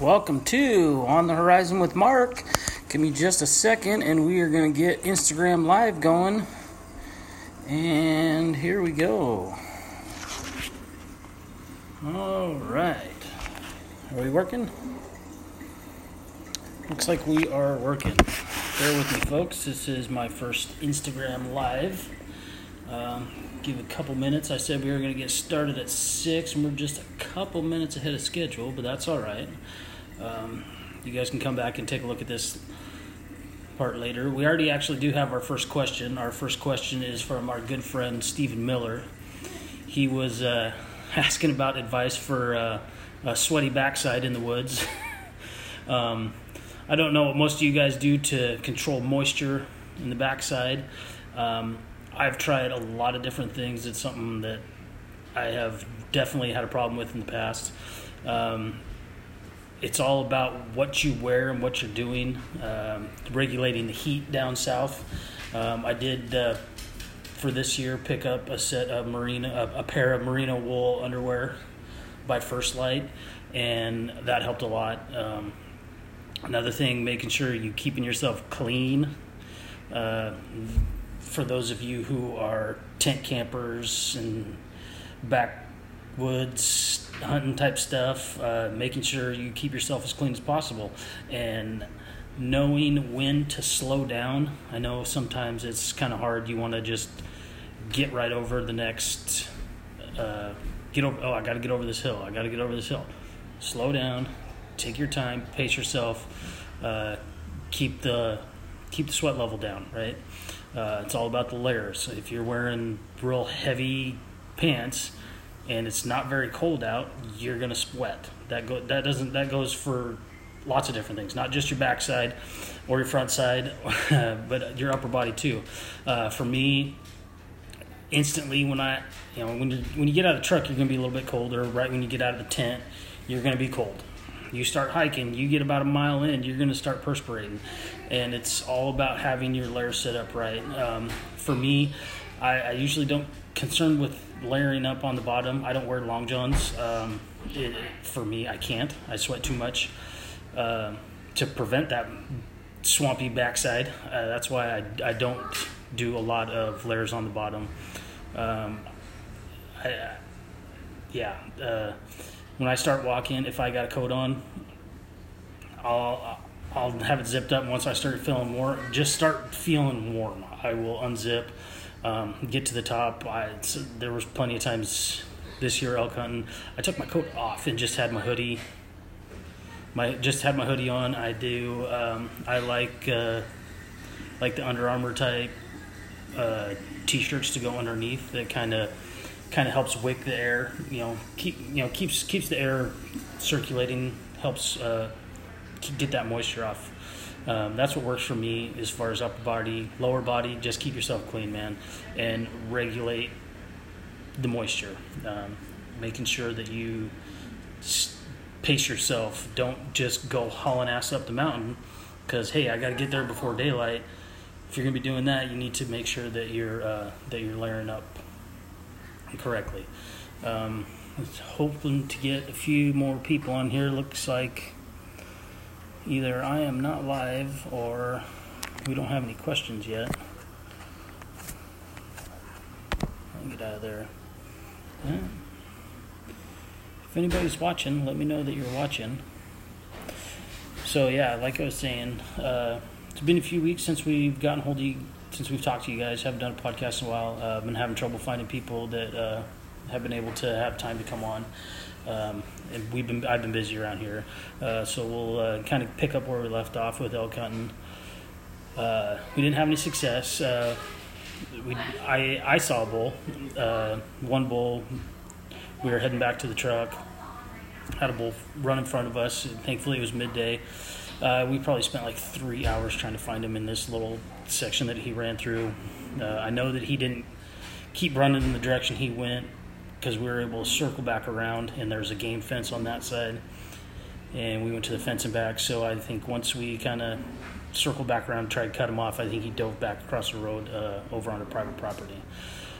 Welcome to On the Horizon with Mark. Give me just a second and we are going to get Instagram Live going. And here we go. All right. Are we working? Looks like we are working. Bear with me, folks. This is my first Instagram Live. Um, give a couple minutes. I said we were going to get started at 6, and we're just a couple minutes ahead of schedule, but that's all right. Um, you guys can come back and take a look at this part later. We already actually do have our first question. Our first question is from our good friend Stephen Miller. He was uh, asking about advice for uh, a sweaty backside in the woods. um, I don't know what most of you guys do to control moisture in the backside. Um, I've tried a lot of different things. It's something that I have definitely had a problem with in the past. Um, it's all about what you wear and what you're doing, um, regulating the heat down south. Um, I did uh, for this year pick up a set of merino, a, a, pair of merino wool underwear by First Lite, and that helped a lot. Um, another thing, making sure you keeping yourself clean. Uh, for those of you who are tent campers and backwoods hunting type stuff, uh, making sure you keep yourself as clean as possible and knowing when to slow down. I know sometimes it's kind of hard. You want to just get right over the next. Uh, get over. Oh, I got to get over this hill. I got to get over this hill. Slow down. Take your time. Pace yourself. Uh, keep the keep the sweat level down. Right. Uh, it's all about the layers. If you're wearing real heavy pants and it's not very cold out, you're gonna sweat. That go that doesn't that goes for lots of different things, not just your backside or your front side, but your upper body too. Uh, for me, instantly when I you know when you, when you get out of the truck, you're gonna be a little bit colder. Right when you get out of the tent, you're gonna be cold you start hiking, you get about a mile in, you're to start perspiring, And it's all about having your layer set up right. Um, for me, I, I, usually don't concern with layering up on the bottom. I don't wear long johns. Um, it, for me, I can't. I sweat too much uh, to prevent that swampy backside. Uh, that's why I, I don't do a lot of layers on the bottom. Um, I, yeah. Uh, when I start walking, if I got a coat on, I'll I'll have it zipped up. Once I start feeling warm, just start feeling warm, I will unzip, um, get to the top. I, there was plenty of times this year elk hunting. I took my coat off and just had my hoodie. My just had my hoodie on. I do. Um, I like uh, like the Under Armour type uh, t-shirts to go underneath that kind of kind of helps wick the air. You know, keep you know keeps keeps the air circulating, helps uh, get that moisture off. Um, that's what works for me as far as upper body, lower body. Just keep yourself clean, man, and regulate the moisture. Um, making sure that you pace yourself. Don't just go hauling ass up the mountain because hey, I got to get there before daylight. If you're gonna be doing that, you need to make sure that you're uh, that you're layering up correctly. Um, hoping to get a few more people on here. Looks like either I am not live or we don't have any questions yet. Get out of there. Yeah. If anybody's watching, let me know that you're watching. So yeah, like I was saying, uh, it's been a few weeks since we've gotten hold of you since we've talked to you guys, haven't done a podcast in a while. Uh, I've been having trouble finding people that uh, have been able to have time to come on. Um, and we've been I've been busy around here, uh, so we'll uh, kind of pick up where we left off with elk hunting. Uh, we didn't have any success. Uh, we I I saw a bull, one bull. We were heading back to the truck. Had a bull run in front of us. and Thankfully, it was midday. Uh, we probably spent like three hours trying to find him in this little section that he ran through. Uh, I know that he didn't keep running in the direction he went because we were able to circle back around, and there's a game fence on that side. And we went to the fence and back. So I think once we kind of circled back around, tried to cut him off, I think he dove back across the road uh, over onto private property.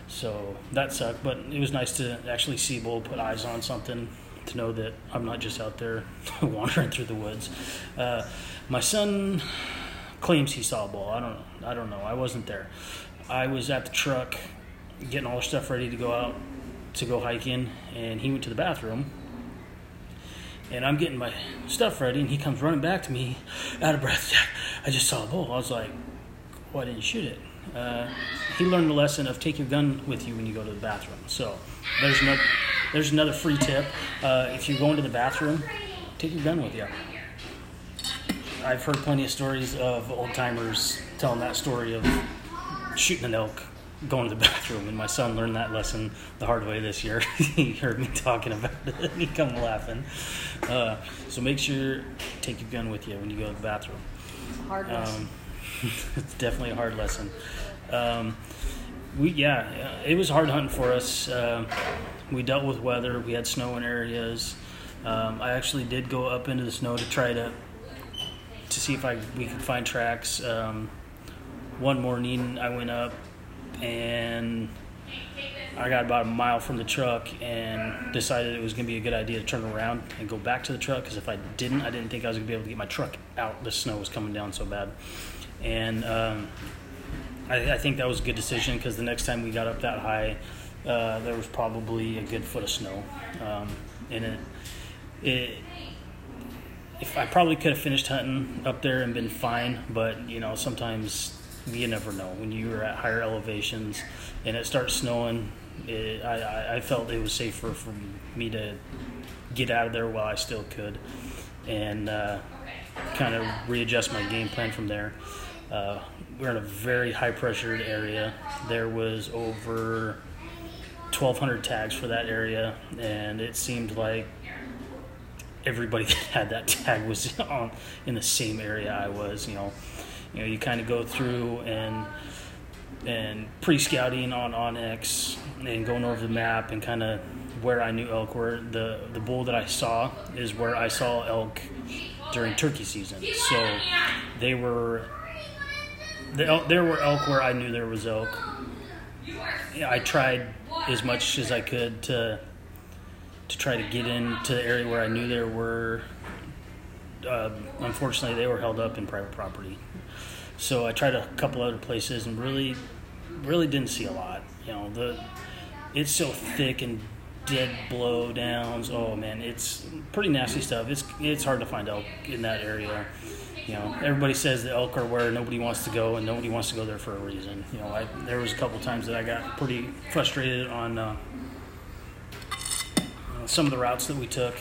So that sucked, but it was nice to actually see Bull put eyes on something to know that I'm not just out there wandering through the woods. Uh, my son claims he saw a bull. I don't. I don't know. I wasn't there. I was at the truck getting all our stuff ready to go out to go hiking, and he went to the bathroom. And I'm getting my stuff ready, and he comes running back to me, out of breath. I just saw a bull. I was like, "Why didn't you shoot it?" Uh, he learned the lesson of take your gun with you when you go to the bathroom. So there's another, there's another free tip. Uh, if you're going to the bathroom, take your gun with you. I've heard plenty of stories of old timers telling that story of shooting an elk going to the bathroom, and my son learned that lesson the hard way this year. he heard me talking about it, and he come laughing. Uh, so make sure take your gun with you when you go to the bathroom. It's a hard lesson. Um, it's definitely a hard lesson. Um, we yeah, it was hard hunting for us. Um we dealt with weather. We had snow in areas. Um, I actually did go up into the snow to try to to see if I we could find tracks. Um, one morning I went up and I got about a mile from the truck and decided it was going to be a good idea to turn around and go back to the truck because if I didn't, I didn't think I was going to be able to get my truck out. The snow was coming down so bad, and um, I, I think that was a good decision because the next time we got up that high, uh, there was probably a good foot of snow, um, and it it if I probably could have finished hunting up there and been fine, but you know sometimes you never know when you are at higher elevations and it starts snowing. It, I, I- felt it was safer for me to get out of there while I still could, and uh, kind of readjust my game plan from there. Uh, we're in a very high pressured area. There was over 1,200 tags for that area, and it seemed like everybody that had that tag was on in the same area I was. You know, you know, you kind of go through and and pre-scouting on onX and going over the map and kind of where I knew elk were. The the bull that I saw is where I saw elk during turkey season. So they were the elk, there were elk where I knew there was elk. I tried as much as I could to to try to get into the area where I knew there were. Uh, unfortunately, they were held up in private property. So I tried a couple other places and really, really didn't see a lot. You know, the it's so thick and dead blowdowns. Oh man, it's pretty nasty stuff. It's it's hard to find elk in that area. You know, everybody says the elk are where nobody wants to go, and nobody wants to go there for a reason. You know, I, there was a couple times that I got pretty frustrated on uh, some of the routes that we took.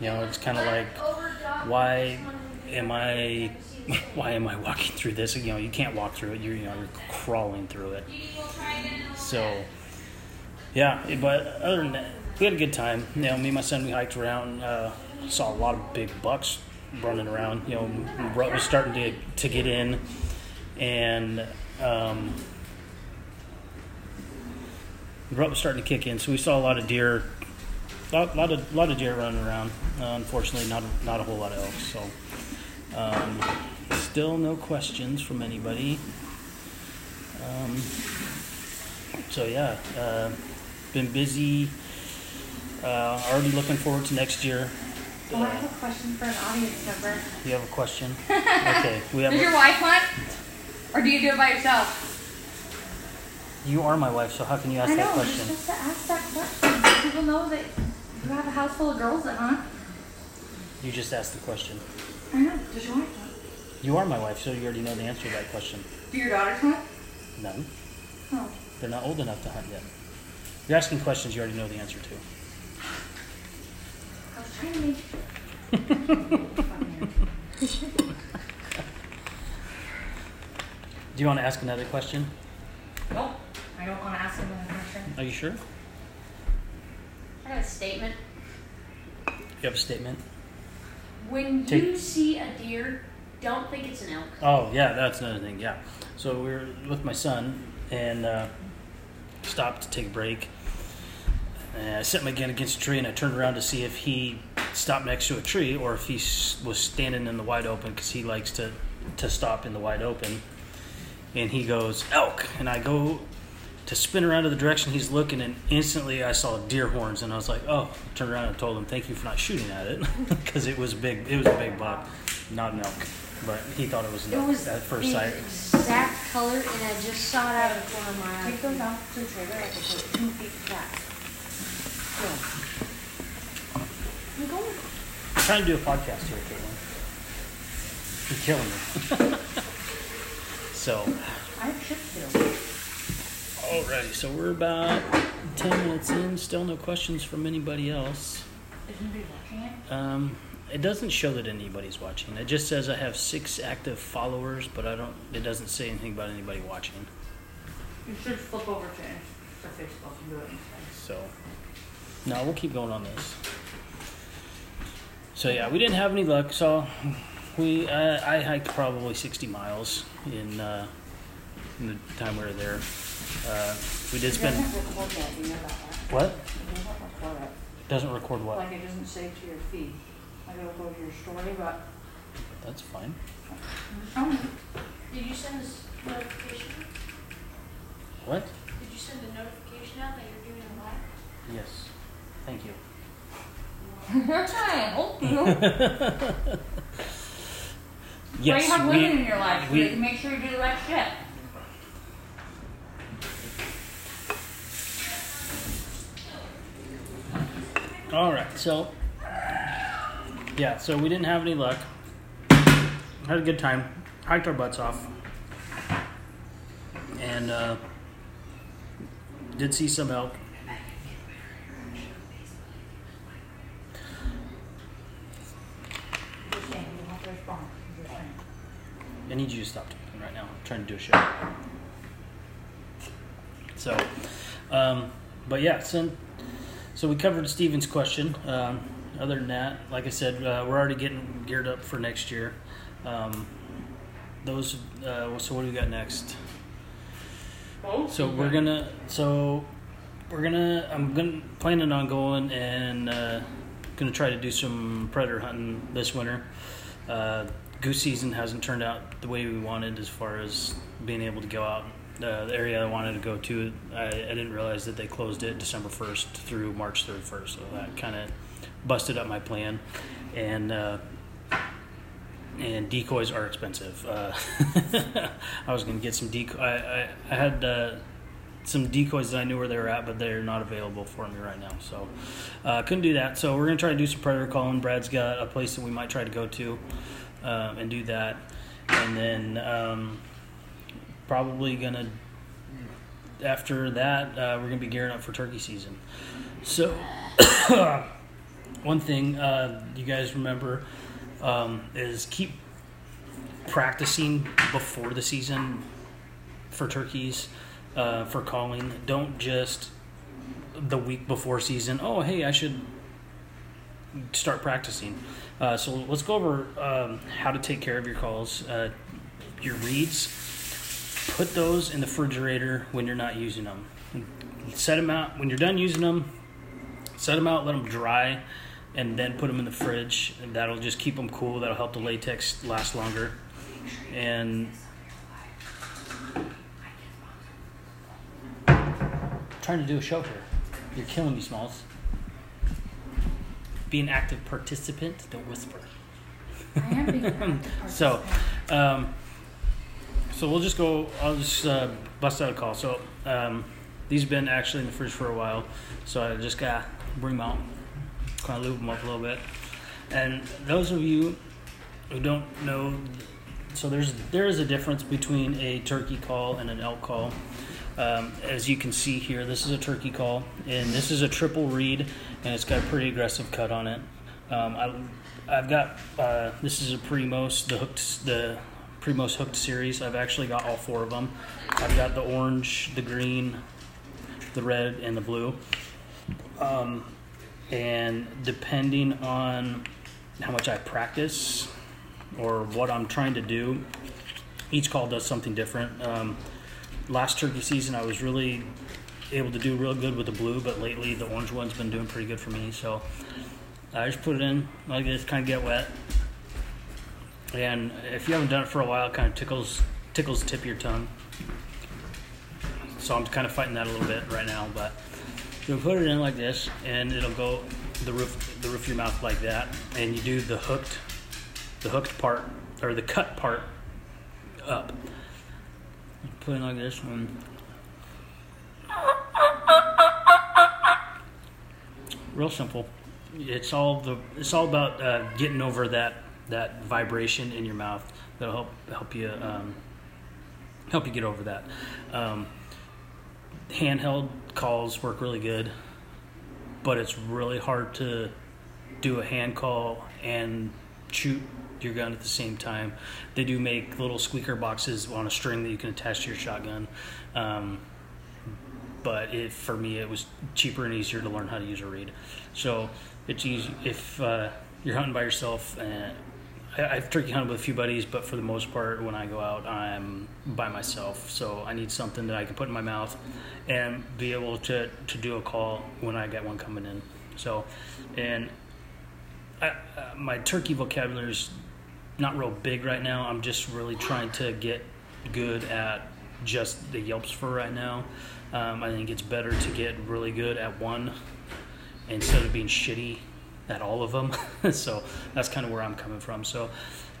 You know, it's kind of like, why am I, why am I walking through this? You know, you can't walk through it. You're, you know, you're crawling through it. So, yeah. But other than that, we had a good time. You know, me and my son we hiked around, uh, saw a lot of big bucks running around. You know, rut was starting to to get in, and um, rut was starting to kick in. So we saw a lot of deer lot, lot of lot of deer running around. Uh, unfortunately, not not a whole lot of elk. So, um, still no questions from anybody. Um, so yeah, uh, been busy. Uh, already looking forward to next year. Oh, I have a question for an audience member. you have a question? okay, we have. Does your wife hunt? Or do you do it by yourself? you are my wife, so how can you ask I know, that you're question? supposed to ask that question. People know that you have a house full of girls that hunt. You just asked the question. I know. Does your wife hunt? You are my wife, so you already know the answer to that question. Do your daughters hunt? No, Oh. they're not old enough to hunt yet. You're asking questions you already know the answer to. I was trying to make. Do you want to ask another question? Nope. I don't want to ask another question. Are you sure? Got a statement. You have a statement? When Take- you see a deer, don't think it's an elk. Oh, yeah, that's another thing. Yeah. So we were with my son and uh, stopped to take a break. And I set my gun against a tree and I turned around to see if he stopped next to a tree or if he was standing in the wide open because he likes to, to stop in the wide open. And he goes, elk. And I go to spin around to the direction he's looking, and instantly I saw deer horns, and I was like, "Oh!" I Turned around and told him, "Thank you for not shooting at it, because it was a big. It was a big buck, not an elk." But he thought it was an It elk was at first the sight. exact color, and I just saw it out of the corner of my eye. Take those off to the trailer like it's two feet back. I'm going. I'm trying to do a podcast here, Caitlin. You're killing me. so, I have chips here. Alrighty, so we're about ten minutes in. Still no questions from anybody else. Is anybody watching it? Um, it doesn't show that anybody's watching. It just says I have six active followers, but I don't. It doesn't say anything about anybody watching. You should flip over to, to Facebook and do it instead. So, no, we'll keep going on this. So yeah, we didn't have any luck. So we, I, I hiked probably sixty miles in, uh, in the time we were there. Uh, we did It spend doesn't record that, you know about that? what? It doesn't record it. Doesn't record what? Like it doesn't save to your feed. Like it'll go to your story, but. That's fine. Um, Did you send this notification? What? Did you send the notification out that you're doing a live? Yes. Thank you. I hope you. Well, Yes. you have we- women in your life, so we- you make sure you do the right shit. All right, so yeah, so we didn't have any luck. Had a good time, hiked our butts off, and uh, did see some elk. I need you to stop talking right now. I'm trying to do a show. So, um, but yeah, so, so we covered Steven's question. Um, other than that, like I said, uh, we're already getting geared up for next year. Um, those. Uh, so what do we got next? So we're gonna. So we're gonna. I'm gonna planning on going and uh, gonna try to do some predator hunting this winter. Uh, goose season hasn't turned out the way we wanted as far as being able to go out. Uh, the area I wanted to go to, I, I didn't realize that they closed it December 1st through March 31st. So that kind of busted up my plan. And uh, and decoys are expensive. Uh, I was going to get some decoy. I, I, I had uh, some decoys that I knew where they were at, but they're not available for me right now. So uh, couldn't do that. So we're going to try to do some predator calling. Brad's got a place that we might try to go to um, and do that. And then um, probably to, after that, uh, we're to be gearing up for turkey season. So one thing uh, you guys remember um, is keep practicing before the season for turkeys uh, for calling. Don't just the week before season. Oh, hey, I should start practicing. Uh, so let's go over um, how to take care of your calls. Uh, your reeds, put those in the refrigerator when you're not using them. Set them out when you're done using them. Set them out, let them dry, and then put them in the fridge. And that'll just keep them cool. That'll help the latex last longer. And trying to do a show here. You're killing me, Smalls. Be an active participant. Don't whisper. I am being an active So, um, so we'll just go. I'll just uh, bust out a call. So um, these have been actually in the fridge for a while. So I just gotta bring them out, kind of lube them up a little bit. And those of you who don't know, so there's there is a difference between a turkey call and an elk call. Um, as you can see here, this is a turkey call, and this is a triple reed, and it's got a pretty aggressive cut on it. Um, I, I've got uh, this is a Primos, the hooked the Primos hooked series. I've actually got all four of them. I've got the orange, the green, the red, and the blue. Um, and depending on how much I practice or what I'm trying to do, each call does something different. Um, last turkey season, I was really able to do real good with the blue, but lately the orange one's been doing pretty good for me. So I just put it in like this, kind of get wet. And if you haven't done it for a while, it kind of tickles tickles the tip of your tongue. so I'm kind of fighting that a little bit right now. But you put it in like this, and it'll go the roof the roof of your mouth like that, and you do the hooked the hooked part or the cut part up. Put it like this one. Real simple. It's all the it's all about uh, getting over that that vibration in your mouth. That'll help help you um, help you get over that. Um, handheld calls work really good, but it's really hard to do a hand call and shoot your gun at the same time. They do make little squeaker boxes on a string that you can attach to your shotgun. Um, but it, for me, it was cheaper and easier to learn how to use a reed. So it's easy if uh, you're hunting by yourself. And I've turkey hunted with a few buddies, but for the most part, when I go out, I'm by myself. So I need something that I can put in my mouth and be able to, to do a call when I get one coming in. So, and I, uh, my turkey vocabulary is not real big right now. I'm just really trying to get good at just the yelps for right now. Um, I think it's better to get really good at one instead of being shitty at all of them. so that's kind of where I'm coming from. So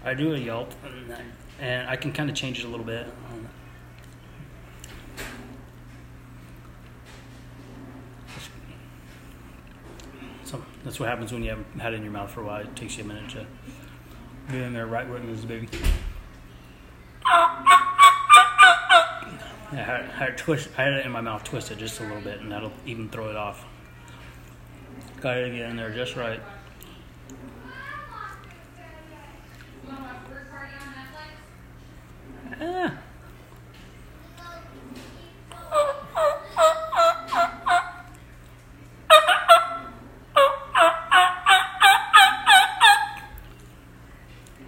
I do a yelp and, and I can kind of change it a little bit. So that's what happens when you haven't had it in your mouth for a while. It takes you a minute to get in there right where it moves, baby. I had, I had, twist, I had it in my mouth twisted just a little bit, and that'll even throw it off. To get in there just right. Ah.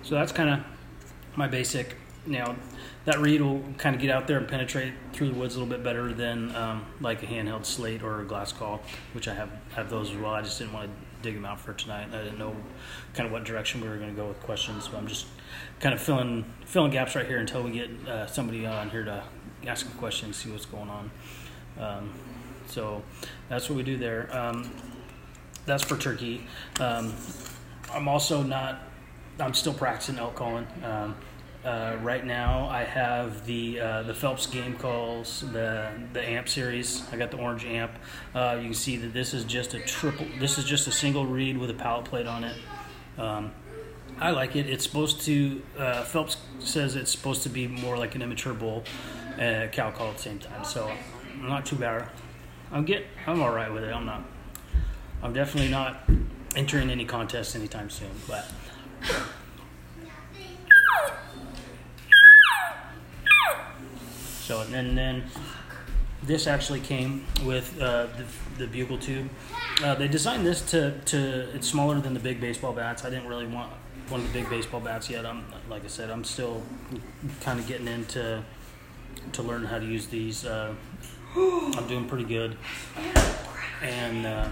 So that's kind of my basic. Now, that reed will kind of get out there and penetrate through the woods a little bit better than um, like a handheld slate or a glass call, which I have have those as well. I just didn't want to dig them out for tonight. I didn't know kind of what direction we were going to go with questions, so I'm just kind of filling filling gaps right here until we get uh, somebody on here to ask a question, and see what's going on. Um, so that's what we do there. Um, that's for turkey. Um, I'm also not. I'm still practicing elk calling. Uh, right now, I have the uh, the Phelps game calls, the the amp series. I got the orange amp. Uh, you can see that this is just a triple. This is just a single reed with a palate plate on it. Um, I like it. It's supposed to. Uh, Phelps says it's supposed to be more like an immature bull, and a cow call at the same time. So I'm not too bad. I'm get. I'm all right with it. I'm not. I'm definitely not entering any contests anytime soon, but. So and then this actually came with uh, the, the bugle tube. Uh, they designed this to, to it's smaller than the big baseball bats. I didn't really want one of the big baseball bats yet. I'm like I said, I'm still kind of getting into to learn how to use these. Uh, I'm doing pretty good, and uh,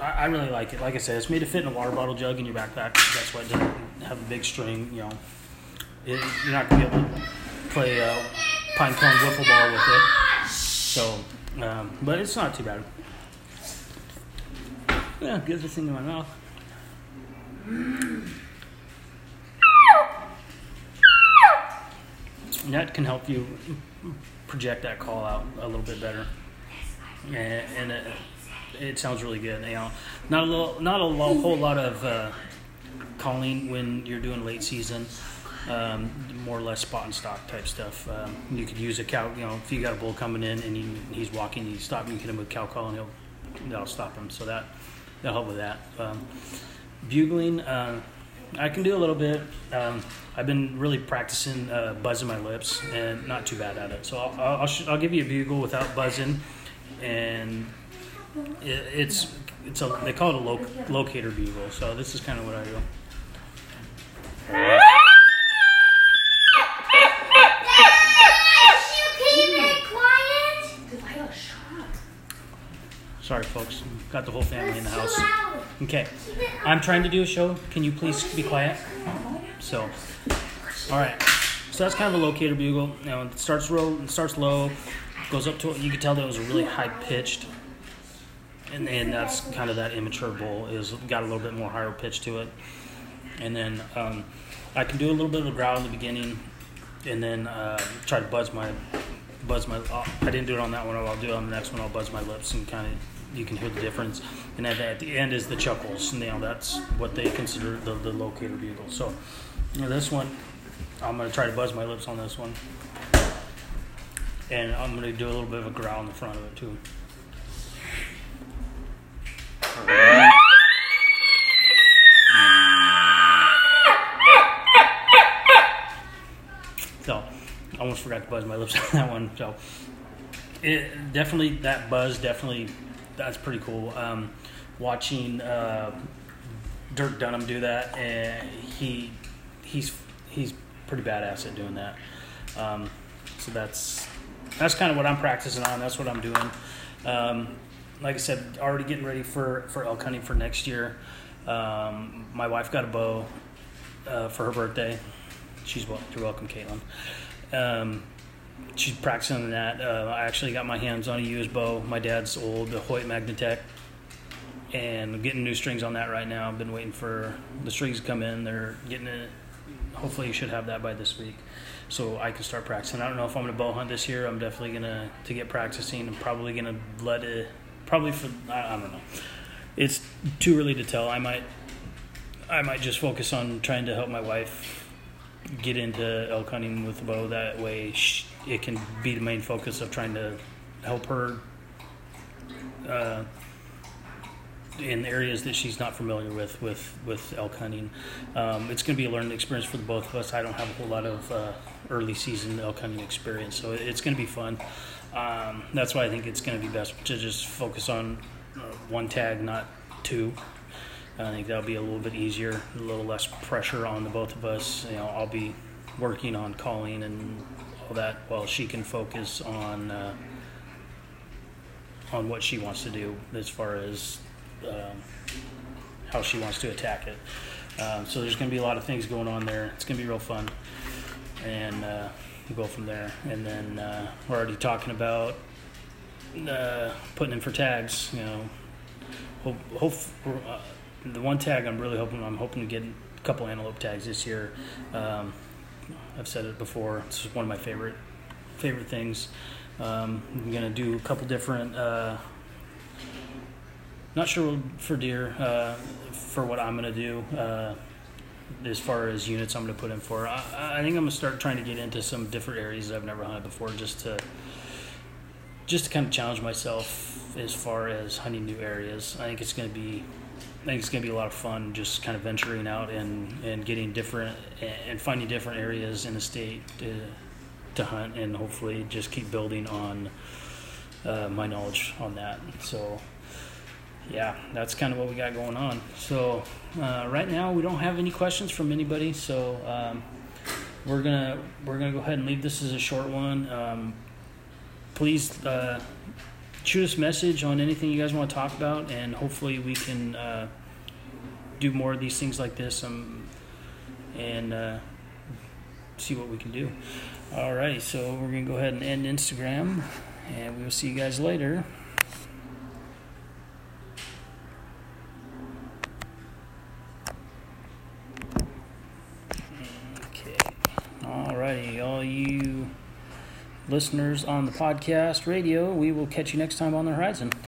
I, I really like it. Like I said, it's made to fit in a water bottle jug in your backpack. That's why it doesn't have a big string. You know, it, you're not gonna be able to play uh, pine cone wiffle ball with it. So, um, but it's not too bad. Yeah, get this thing in my mouth. And that can help you project that call out a little bit better, and, and it, it sounds really good. You know, not a little, not a whole lot of uh, calling when you're doing late season. Um, more or less spot and stalk type stuff. Um, you could use a cow. You know, if you got a bull coming in and he, he's walking, you stop. You hit him with cow call, and he'll that'll stop him. So that that'll help with that. Um, bugling, uh, I can do a little bit. Um, I've been really practicing uh, buzzing my lips, and not too bad at it. So I'll I'll, I'll, sh- I'll give you a bugle without buzzing, and it, it's it's a they call it a lo- locator bugle. So this is kind of what I do. Sorry, folks. We've Got the whole family in the house. Okay. I'm trying to do a show. Can you please be quiet? So, all right. So that's kind of a locator bugle. You know, it starts low, it starts low, goes up to you could tell that it was a really high pitched and then that's kind of that immature bull is got a little bit more higher pitch to it and then um, I can do a little bit of a growl in the beginning and then uh, try to buzz my buzz my uh, I didn't do it on that one I'll do it on the next one I'll buzz my lips and kind of you can hear the difference. And at the, at the end is the chuckles you know that's what they consider the, the locator bugle. So you know, this one I'm gonna try to buzz my lips on this one. And I'm gonna do a little bit of a growl in the front of it too. Forgot to buzz my lips on that one. So, it definitely that buzz definitely that's pretty cool. Um, watching uh, Dirk Durham do that, and he he's he's pretty badass at doing that. Um, so that's that's kind of what I'm practicing on. That's what I'm doing. Um, like I said, already getting ready for, for elk hunting for next year. Um, my wife got a bow uh, for her birthday. She's wel- you're welcome, Caitlin. Um, she's practicing that. Uh, I actually got my hands on a used bow, my dad's old Hoyt Magnatec, and I'm getting new strings on that right now. I've been waiting for the strings to come in. They're getting it. Hopefully, you should have that by this week so I can start practicing. I don't know if I'm to bow hunt this year. I'm definitely going to get practicing. I'm probably to let it probably for I, I don't know. It's too early to tell. I might I might just focus on trying to help my wife get into elk hunting with the bow. That way, she, it can be the main focus of trying to help her. Uh, in areas that she's not familiar with with with elk hunting. Um, it's going to be a learning experience for the both of us. I don't have a whole lot of uh, early season elk hunting experience, so it's going to be fun. Um, that's why I think it's going to be best to just focus on uh, one tag, not two. I think that'll be a little bit easier, a little less pressure on the both of us. You know, I'll be working on calling and all that while she can focus on uh, on what she wants to do as far as um, how she wants to attack it. Um, so there's going to be a lot of things going on there. It's going to be real fun, and uh, we'll go from there. And then uh, we're already talking about uh, putting in for tags. You know, hope, hope uh, the one tag I'm really hoping I'm hoping to get a couple antelope tags this year. Um, I've said it before. It's one of my favorite favorite things. Um, I'm gonna do a couple different uh, not sure for deer uh, for what I'm gonna do uh, as far as units I'm gonna put in for. I, I think I'm gonna start trying to get into some different areas I've never hunted before, just to just to kind of challenge myself as far as hunting new areas. I think it's gonna be I think it's gonna be a lot of fun, just kind of venturing out and and getting different and finding different areas in the state to to hunt, and hopefully just keep building on uh, my knowledge on that. So yeah, that's kind of what we got going on. So uh, right now we don't have any questions from anybody. So um, we're gonna we're gonna go ahead and leave this as a short one. Um, please uh, shoot us message on anything you guys want to talk about, and hopefully we can uh, do more of these things like this um, and uh, see what we can do. Alrighty, so we're gonna go ahead and end Instagram, and we will see you guys later. Okay. Alrighty, all you listeners on the podcast radio, we will catch you next time on the horizon.